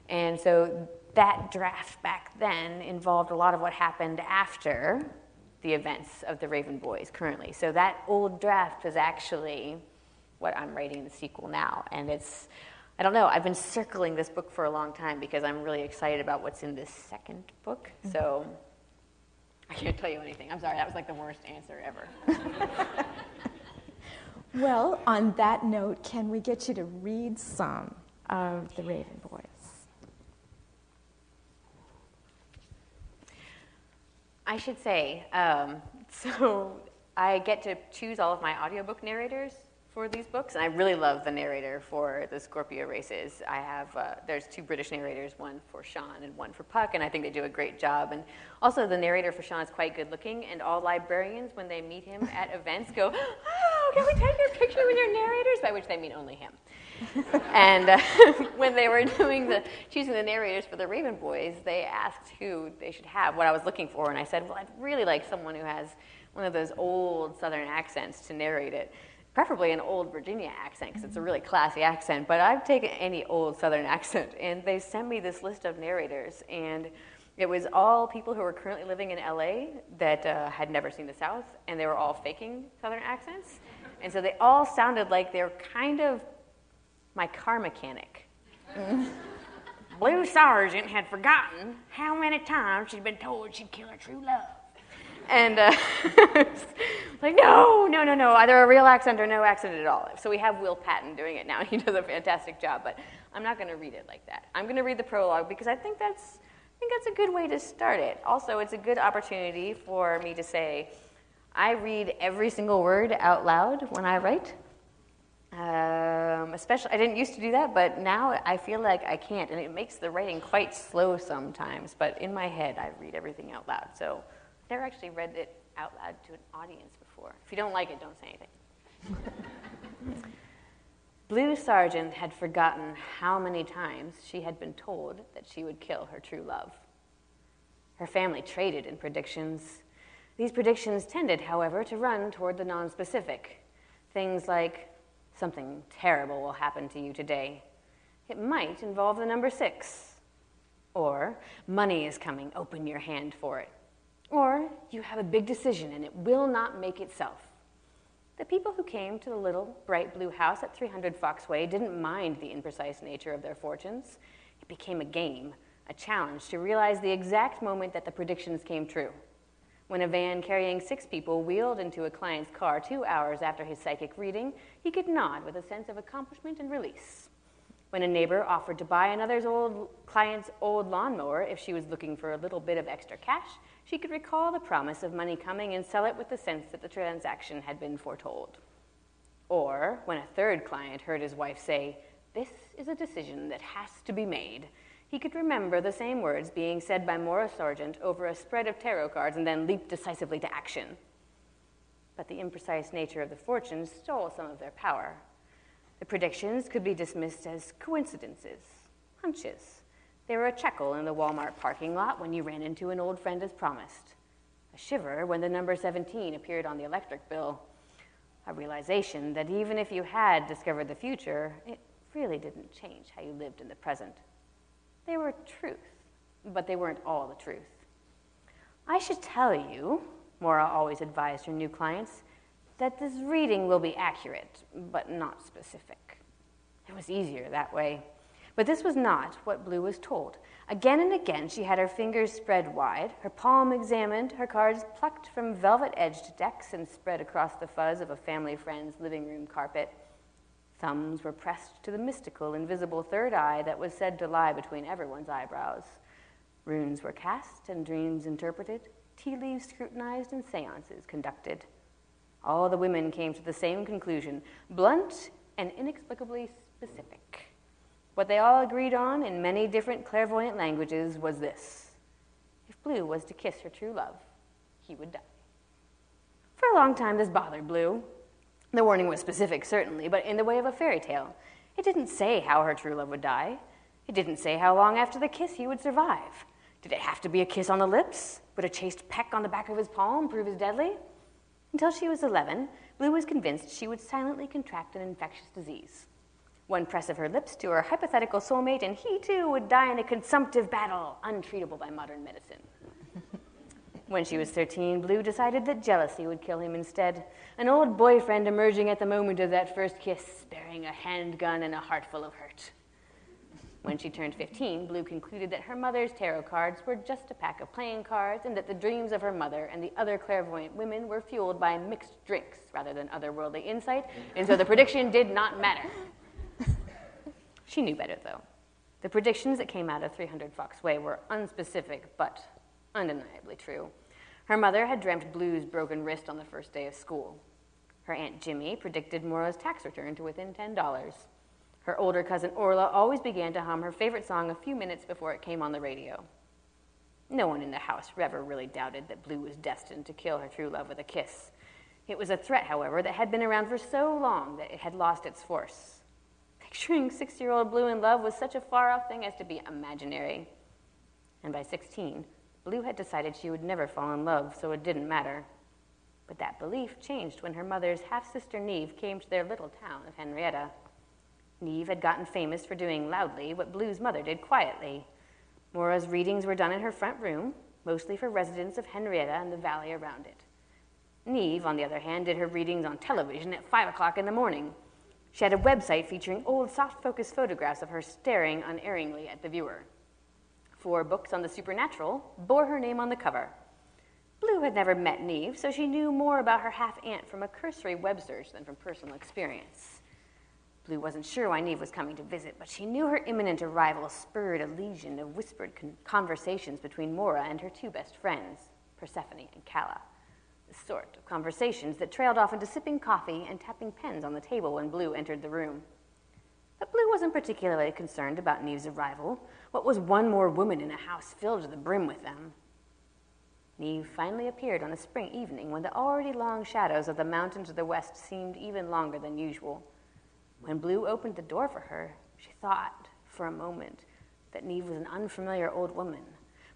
And so that draft back then involved a lot of what happened after the events of the Raven Boys currently. So that old draft is actually what I'm writing the sequel now. And it's, I don't know, I've been circling this book for a long time because I'm really excited about what's in this second book. So I can't tell you anything. I'm sorry, that was like the worst answer ever. <laughs> Well, on that note, can we get you to read some of the Raven Boys? I should say, um, <laughs> so I get to choose all of my audiobook narrators for these books, and I really love the narrator for the Scorpio races. I have, uh, there's two British narrators, one for Sean and one for Puck, and I think they do a great job. And also, the narrator for Sean is quite good looking, and all librarians, when they meet him at <laughs> events, go, Oh, can we take your picture with your narrators? By which they mean only him. <laughs> and uh, <laughs> when they were doing the choosing the narrators for the Raven Boys, they asked who they should have, what I was looking for, and I said, well, I'd really like someone who has one of those old Southern accents to narrate it, preferably an old Virginia accent because it's a really classy accent. But I've taken any old Southern <laughs> accent, and they sent me this list of narrators, and it was all people who were currently living in LA that uh, had never seen the South, and they were all faking Southern accents. And so they all sounded like they were kind of my car mechanic. <laughs> Blue Sargent had forgotten how many times she'd been told she'd kill her true love. And uh, <laughs> like, no, no, no, no, either a real accent or no accent at all. So we have Will Patton doing it now. <laughs> He does a fantastic job, but I'm not going to read it like that. I'm going to read the prologue because I think that's, I think that's a good way to start it. Also, it's a good opportunity for me to say, I read every single word out loud when I write. Um, especially, I didn't used to do that, but now I feel like I can't, and it makes the writing quite slow sometimes. But in my head, I read everything out loud. So never actually read it out loud to an audience before. If you don't like it, don't say anything. <laughs> Blue Sargent had forgotten how many times she had been told that she would kill her true love. Her family traded in predictions. These predictions tended, however, to run toward the nonspecific. Things like, something terrible will happen to you today. It might involve the number six. Or, money is coming, open your hand for it. Or, you have a big decision and it will not make itself. The people who came to the little bright blue house at 300 Fox Way didn't mind the imprecise nature of their fortunes. It became a game, a challenge to realize the exact moment that the predictions came true. When a van carrying six people wheeled into a client's car two hours after his psychic reading, he could nod with a sense of accomplishment and release. When a neighbor offered to buy another's old client's old lawnmower if she was looking for a little bit of extra cash, she could recall the promise of money coming and sell it with the sense that the transaction had been foretold. Or when a third client heard his wife say, This is a decision that has to be made, he could remember the same words being said by Maura Sargent over a spread of tarot cards and then leap decisively to action. But the imprecise nature of the fortunes stole some of their power. The predictions could be dismissed as coincidences, hunches. They were a chuckle in the Walmart parking lot when you ran into an old friend as promised, a shiver when the number 17 appeared on the electric bill, a realization that even if you had discovered the future, it really didn't change how you lived in the present. They were truth, but they weren't all the truth. I should tell you, Maura always advised her new clients, that this reading will be accurate, but not specific. It was easier that way. But this was not what Blue was told. Again and again, she had her fingers spread wide, her palm examined, her cards plucked from velvet edged decks and spread across the fuzz of a family friend's living room carpet. Thumbs were pressed to the mystical, invisible third eye that was said to lie between everyone's eyebrows. Runes were cast and dreams interpreted, tea leaves scrutinized, and seances conducted. All the women came to the same conclusion blunt and inexplicably specific. What they all agreed on in many different clairvoyant languages was this if Blue was to kiss her true love, he would die. For a long time, this bothered Blue. The warning was specific, certainly, but in the way of a fairy tale. It didn't say how her true love would die. It didn't say how long after the kiss he would survive. Did it have to be a kiss on the lips? Would a chaste peck on the back of his palm prove as deadly? Until she was 11, Blue was convinced she would silently contract an infectious disease. One press of her lips to her hypothetical soulmate, and he too would die in a consumptive battle, untreatable by modern medicine. When she was 13, Blue decided that jealousy would kill him instead. An old boyfriend emerging at the moment of that first kiss, bearing a handgun and a heart full of hurt. When she turned 15, Blue concluded that her mother's tarot cards were just a pack of playing cards and that the dreams of her mother and the other clairvoyant women were fueled by mixed drinks rather than otherworldly insight, and so the prediction did not matter. She knew better, though. The predictions that came out of 300 Fox Way were unspecific, but undeniably true. Her mother had dreamt Blue's broken wrist on the first day of school. Her Aunt Jimi predicted Maura's tax return to within $10. Her older cousin Orla always began to hum her favorite song a few minutes before it came on the radio. No one in the house ever really doubted that Blue was destined to kill her true love with a kiss. It was a threat, however, that had been around for so long that it had lost its force. Picturing six year old Blue in love was such a far off thing as to be imaginary. And by 16, Blue had decided she would never fall in love, so it didn't matter. But that belief changed when her mother's half sister Neve came to their little town of Henrietta. Neve had gotten famous for doing loudly what Blue's mother did quietly. Maura's readings were done in her front room, mostly for residents of Henrietta and the valley around it. Neve, on the other hand, did her readings on television at 5 o'clock in the morning. She had a website featuring old soft focus photographs of her staring unerringly at the viewer. Four books on the supernatural bore her name on the cover. Blue had never met Neve, so she knew more about her half aunt from a cursory web search than from personal experience. Blue wasn't sure why Neve was coming to visit, but she knew her imminent arrival spurred a legion of whispered con- conversations between Maura and her two best friends, Persephone and Calla. Sort of conversations that trailed off into sipping coffee and tapping pens on the table when Blue entered the room. But Blue wasn't particularly concerned about Neve's arrival. What was one more woman in a house filled to the brim with them? Neve finally appeared on a spring evening when the already long shadows of the mountains to the west seemed even longer than usual. When Blue opened the door for her, she thought for a moment that Neve was an unfamiliar old woman.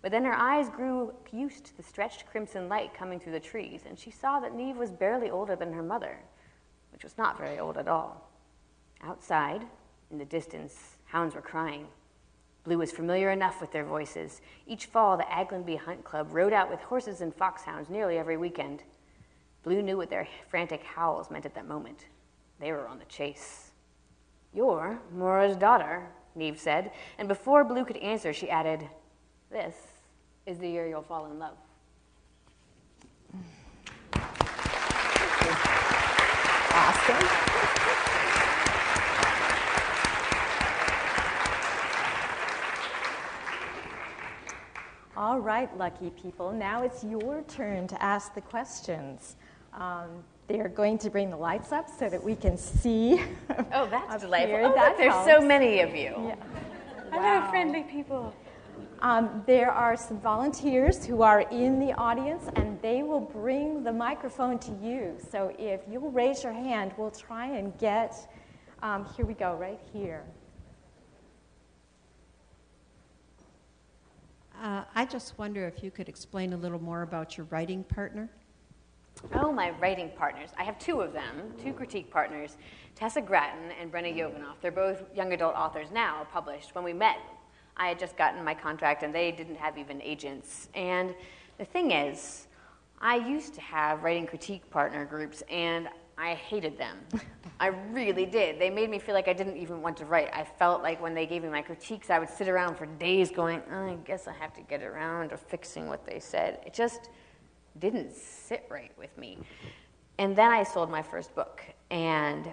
But then her eyes grew used to the stretched crimson light coming through the trees, and she saw that Neve was barely older than her mother, which was not very old at all. Outside, in the distance, Hounds were crying. Blue was familiar enough with their voices. Each fall, the Aglionby Hunt Club rode out with horses and foxhounds nearly every weekend. Blue knew what their frantic howls meant at that moment. They were on the chase. You're Maura's daughter, Neve said, and before Blue could answer, she added, This is the year you'll fall in love. Awesome. All right, lucky people. Now it's your turn to ask the questions. Um, they're going to bring the lights up so that we can see. Oh, that's <laughs> up delightful. here. Oh, That look, there's so many of you. Yeah. Hello, Wow. friendly people. Um, there are some volunteers who are in the audience, and they will bring the microphone to you. So if you'll raise your hand, we'll try and get. Um, here we go, right here. Uh, I just wonder if you could explain a little more about your writing partner. Oh, my writing partners. I have two of them, two critique partners, Tessa Gratton and Brenna Yovanoff. They're both young adult authors now, published. When we met, I had just gotten my contract and they didn't have even agents. And the thing is, I used to have writing critique partner groups and I hated them. <laughs> I really did. They made me feel like I didn't even want to write. I felt like when they gave me my critiques, I would sit around for days going, "Oh, I guess I have to get around to fixing what they said. It just didn't sit right with me. And then I sold my first book, and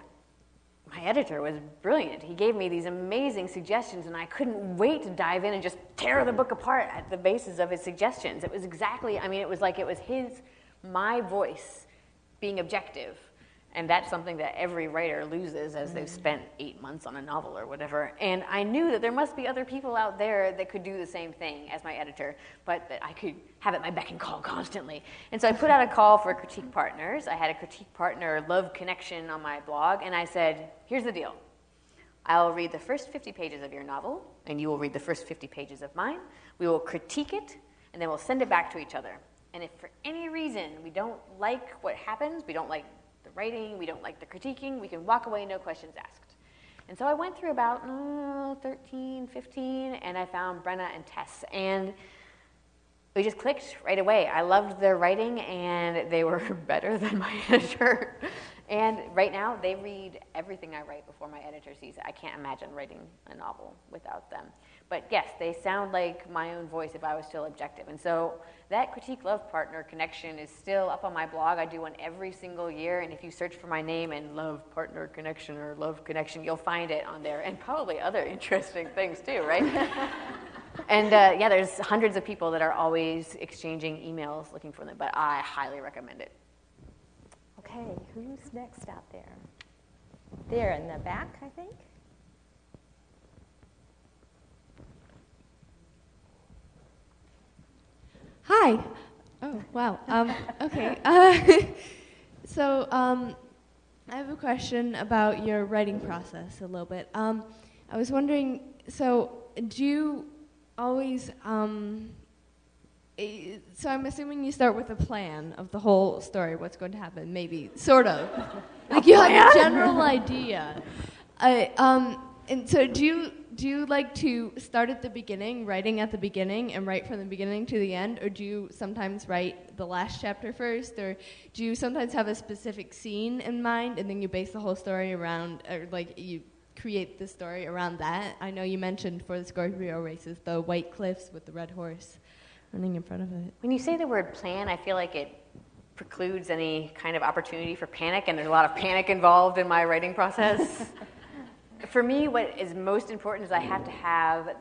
my editor was brilliant. He gave me these amazing suggestions, and I couldn't wait to dive in and just tear the book apart at the basis of his suggestions. It was exactly, I mean, it was like it was his, my voice being objective. And that's something that every writer loses as they've mm-hmm. spent eight months on a novel or whatever. And I knew that there must be other people out there that could do the same thing as my editor, but that I could have at my beck and call constantly. And so I put out a call for critique partners. I had a critique partner love connection on my blog, and I said, here's the deal. I'll read the first 50 pages of your novel, and you will read the first 50 pages of mine. We will critique it, and then we'll send it back to each other. And if for any reason we don't like what happens, we don't like writing, we don't like the critiquing, we can walk away, no questions asked. And so I went through about oh, 13, 15, and I found Brenna and Tess. And we just clicked right away. I loved their writing, and they were <laughs> better than my <laughs> editor. And right now, they read everything I write before my editor sees it. I can't imagine writing a novel without them. But yes, they sound like my own voice if I was still objective. And so that critique love partner connection is still up on my blog. I do one every single year. And if you search for my name and love partner connection or love connection, you'll find it on there. And probably other <laughs> interesting things too, right? <laughs> and uh, yeah, there's hundreds of people that are always exchanging emails looking for them. But I highly recommend it. Okay, who's next out there? There in the back, I think. Hi. Oh, <laughs> wow. Um, okay. <laughs> Uh, <laughs> so, um, I have a question about your writing process a little bit. Um, I was wondering so, do you always. Eh, so, I'm assuming you start with a plan of the whole story, what's going to happen, maybe, sort of. <laughs> like, you have a general <laughs> idea. I, um, and so, do you do you like to start at the beginning, writing at the beginning, and write from the beginning to the end, or do you sometimes write the last chapter first, or do you sometimes have a specific scene in mind and then you base the whole story around, or like you create the story around that? I know you mentioned for the Scorpio races the white cliffs with the red horse running in front of it. When you say the word plan, I feel like it precludes any kind of opportunity for panic, and there's a lot of panic involved in my writing process. <laughs> for me, what is most important is I have to have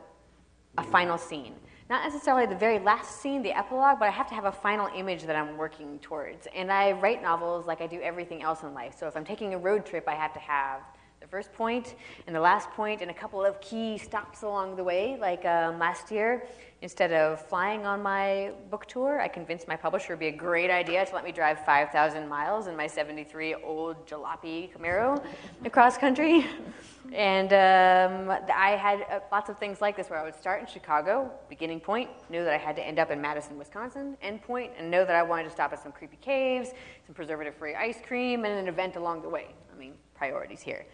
a final scene. Not necessarily the very last scene, the epilogue, but I have to have a final image that I'm working towards. And I write novels like I do everything else in life. So if I'm taking a road trip, I have to have the first point and the last point and a couple of key stops along the way. Like um, last year, instead of flying on my book tour, I convinced my publisher it would be a great idea to let me drive 5,000 miles in my 73 old jalopy Camaro across country. <laughs> And um, I had uh, lots of things like this where I would start in Chicago, beginning point, knew that I had to end up in Madison, Wisconsin, end point, and know that I wanted to stop at some creepy caves, some preservative free ice cream, and an event along the way. I mean, priorities here.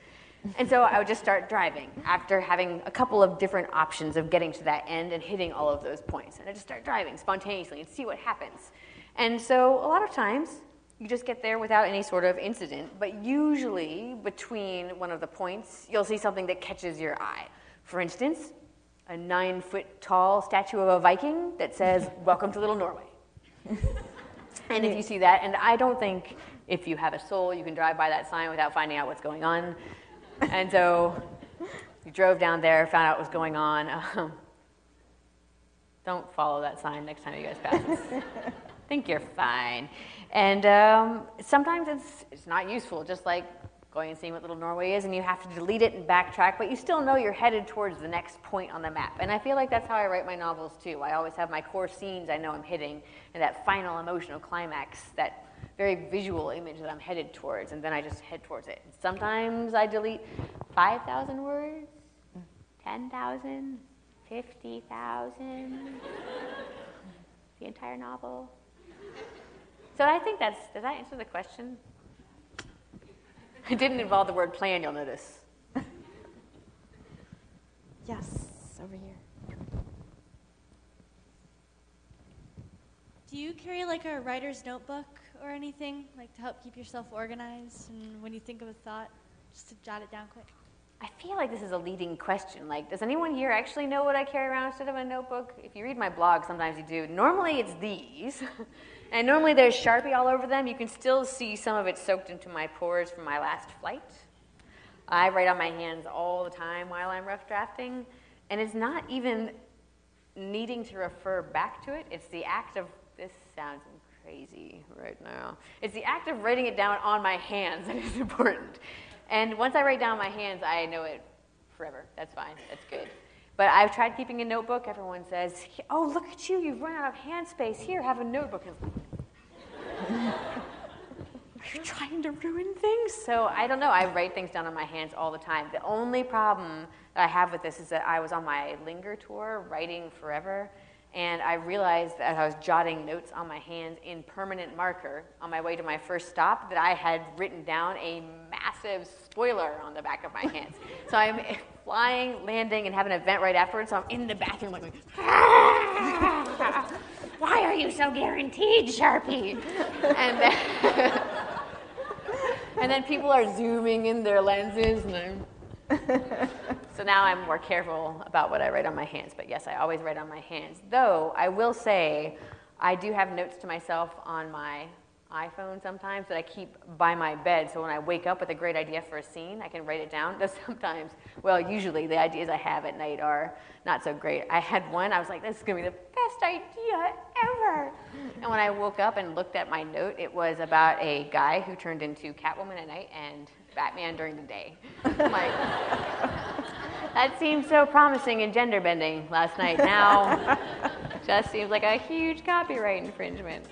And so I would just start driving after having a couple of different options of getting to that end and hitting all of those points. And I just start driving spontaneously and see what happens. And so a lot of times you just get there without any sort of incident, but usually between one of the points, you'll see something that catches your eye. For instance, a nine foot tall statue of a Viking that says, <laughs> Welcome to Little Norway. <laughs> and if you see that, and I don't think if you have a soul, you can drive by that sign without finding out what's going on. And so we drove down there, found out what was going on. Um, don't follow that sign next time you guys pass think you're fine. And um, sometimes it's, it's not useful, just like going and seeing what Little Norway is, and you have to delete it and backtrack, but you still know you're headed towards the next point on the map. And I feel like that's how I write my novels too. I always have my core scenes I know I'm hitting, and that final emotional climax, that very visual image that I'm headed towards, and then I just head towards it. Sometimes I delete 5,000 words, 10,000, 50,000, the entire novel. So I think that's, does that answer the question? It didn't involve the word plan, you'll notice. <laughs> Yes, over here. Do you carry like a writer's notebook or anything, like to help keep yourself organized and when you think of a thought, just to jot it down quick? I feel like this is a leading question. Like, does anyone here actually know what I carry around instead of a notebook? If you read my blog, sometimes you do. Normally it's these. <laughs> And normally there's Sharpie all over them. You can still see some of it soaked into my pores from my last flight. I write on my hands all the time while I'm rough drafting. And it's not even needing to refer back to it, it's the act of, this sounds crazy right now. It's the act of writing it down on my hands <laughs> that is important. And once I write down my hands, I know it forever. That's fine, that's good. But I've tried keeping a notebook. Everyone says, Oh, look at you, you've run out of hand space. Here, have a notebook. You're you trying to ruin things? So I don't know. I write things down on my hands all the time. The only problem that I have with this is that I was on my linger tour, writing forever, and I realized that I was jotting notes on my hands in permanent marker on my way to my first stop that I had written down a massive spoiler on the back of my hands. <laughs> so I'm flying, landing, and having an event right afterwards. So I'm in the bathroom like, <laughs> why are you so guaranteed, Sharpie? And then, <laughs> and then people are zooming in their lenses, and I'm. <laughs> so now I'm more careful about what I write on my hands. But yes, I always write on my hands. Though I will say, I do have notes to myself on my iPhone sometimes that I keep by my bed. So when I wake up with a great idea for a scene, I can write it down. <laughs> Though sometimes, well, usually the ideas I have at night are not so great. I had one, I was like, this is going to be the best idea ever. And when I woke up and looked at my note, it was about a guy who turned into Catwoman at night and Batman during the day. like, that seemed so promising in gender bending last night. Now, just seems like a huge copyright infringement.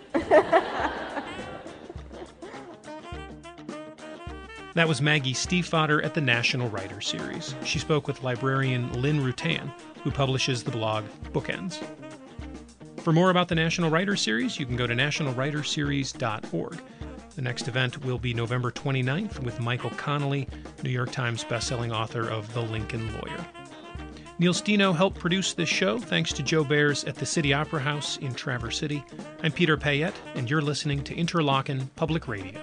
That was Maggie Stiefvater at the National Writer Series. She spoke with librarian Lynn Rutan, who publishes the blog Bookends. For more about the National Writer Series, you can go to nationalwriterseries.org. The next event will be November 29th with Michael Connelly, New York Times bestselling author of The Lincoln Lawyer. Neil Stino helped produce this show thanks to Joe Bears at the City Opera House in Traverse City. I'm Peter Payette, and you're listening to Interlochen Public Radio.